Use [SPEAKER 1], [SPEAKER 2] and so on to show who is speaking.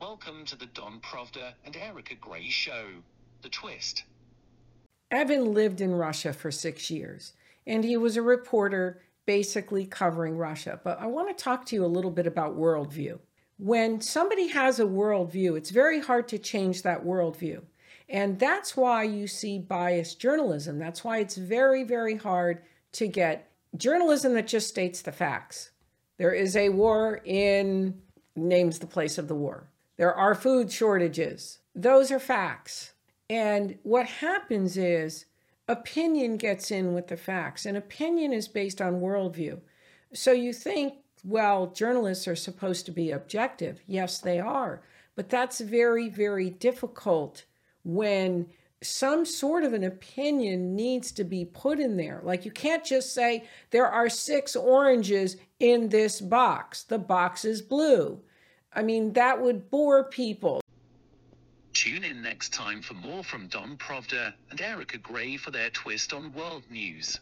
[SPEAKER 1] Welcome to the Don Provda and Erika Grey Show. The Twist.
[SPEAKER 2] Evan lived in Russia for six years, and he was a reporter basically covering Russia. But I want to talk to you a little bit about worldview. When somebody has a worldview, it's very hard to change that worldview. And that's why you see biased journalism. That's why it's very, very hard to get journalism that just states the facts. There is a war in, names the place of the war. There are food shortages. Those are facts. And what happens is opinion gets in with the facts, and opinion is based on worldview. So you think, well, journalists are supposed to be objective. Yes, they are. But that's very, very difficult when some sort of an opinion needs to be put in there. Like you can't just say, there are six oranges in this box, the box is blue. I mean, that would bore people.
[SPEAKER 1] Tune in next time for more from Don Provda and Erika Grey for their twist on world news.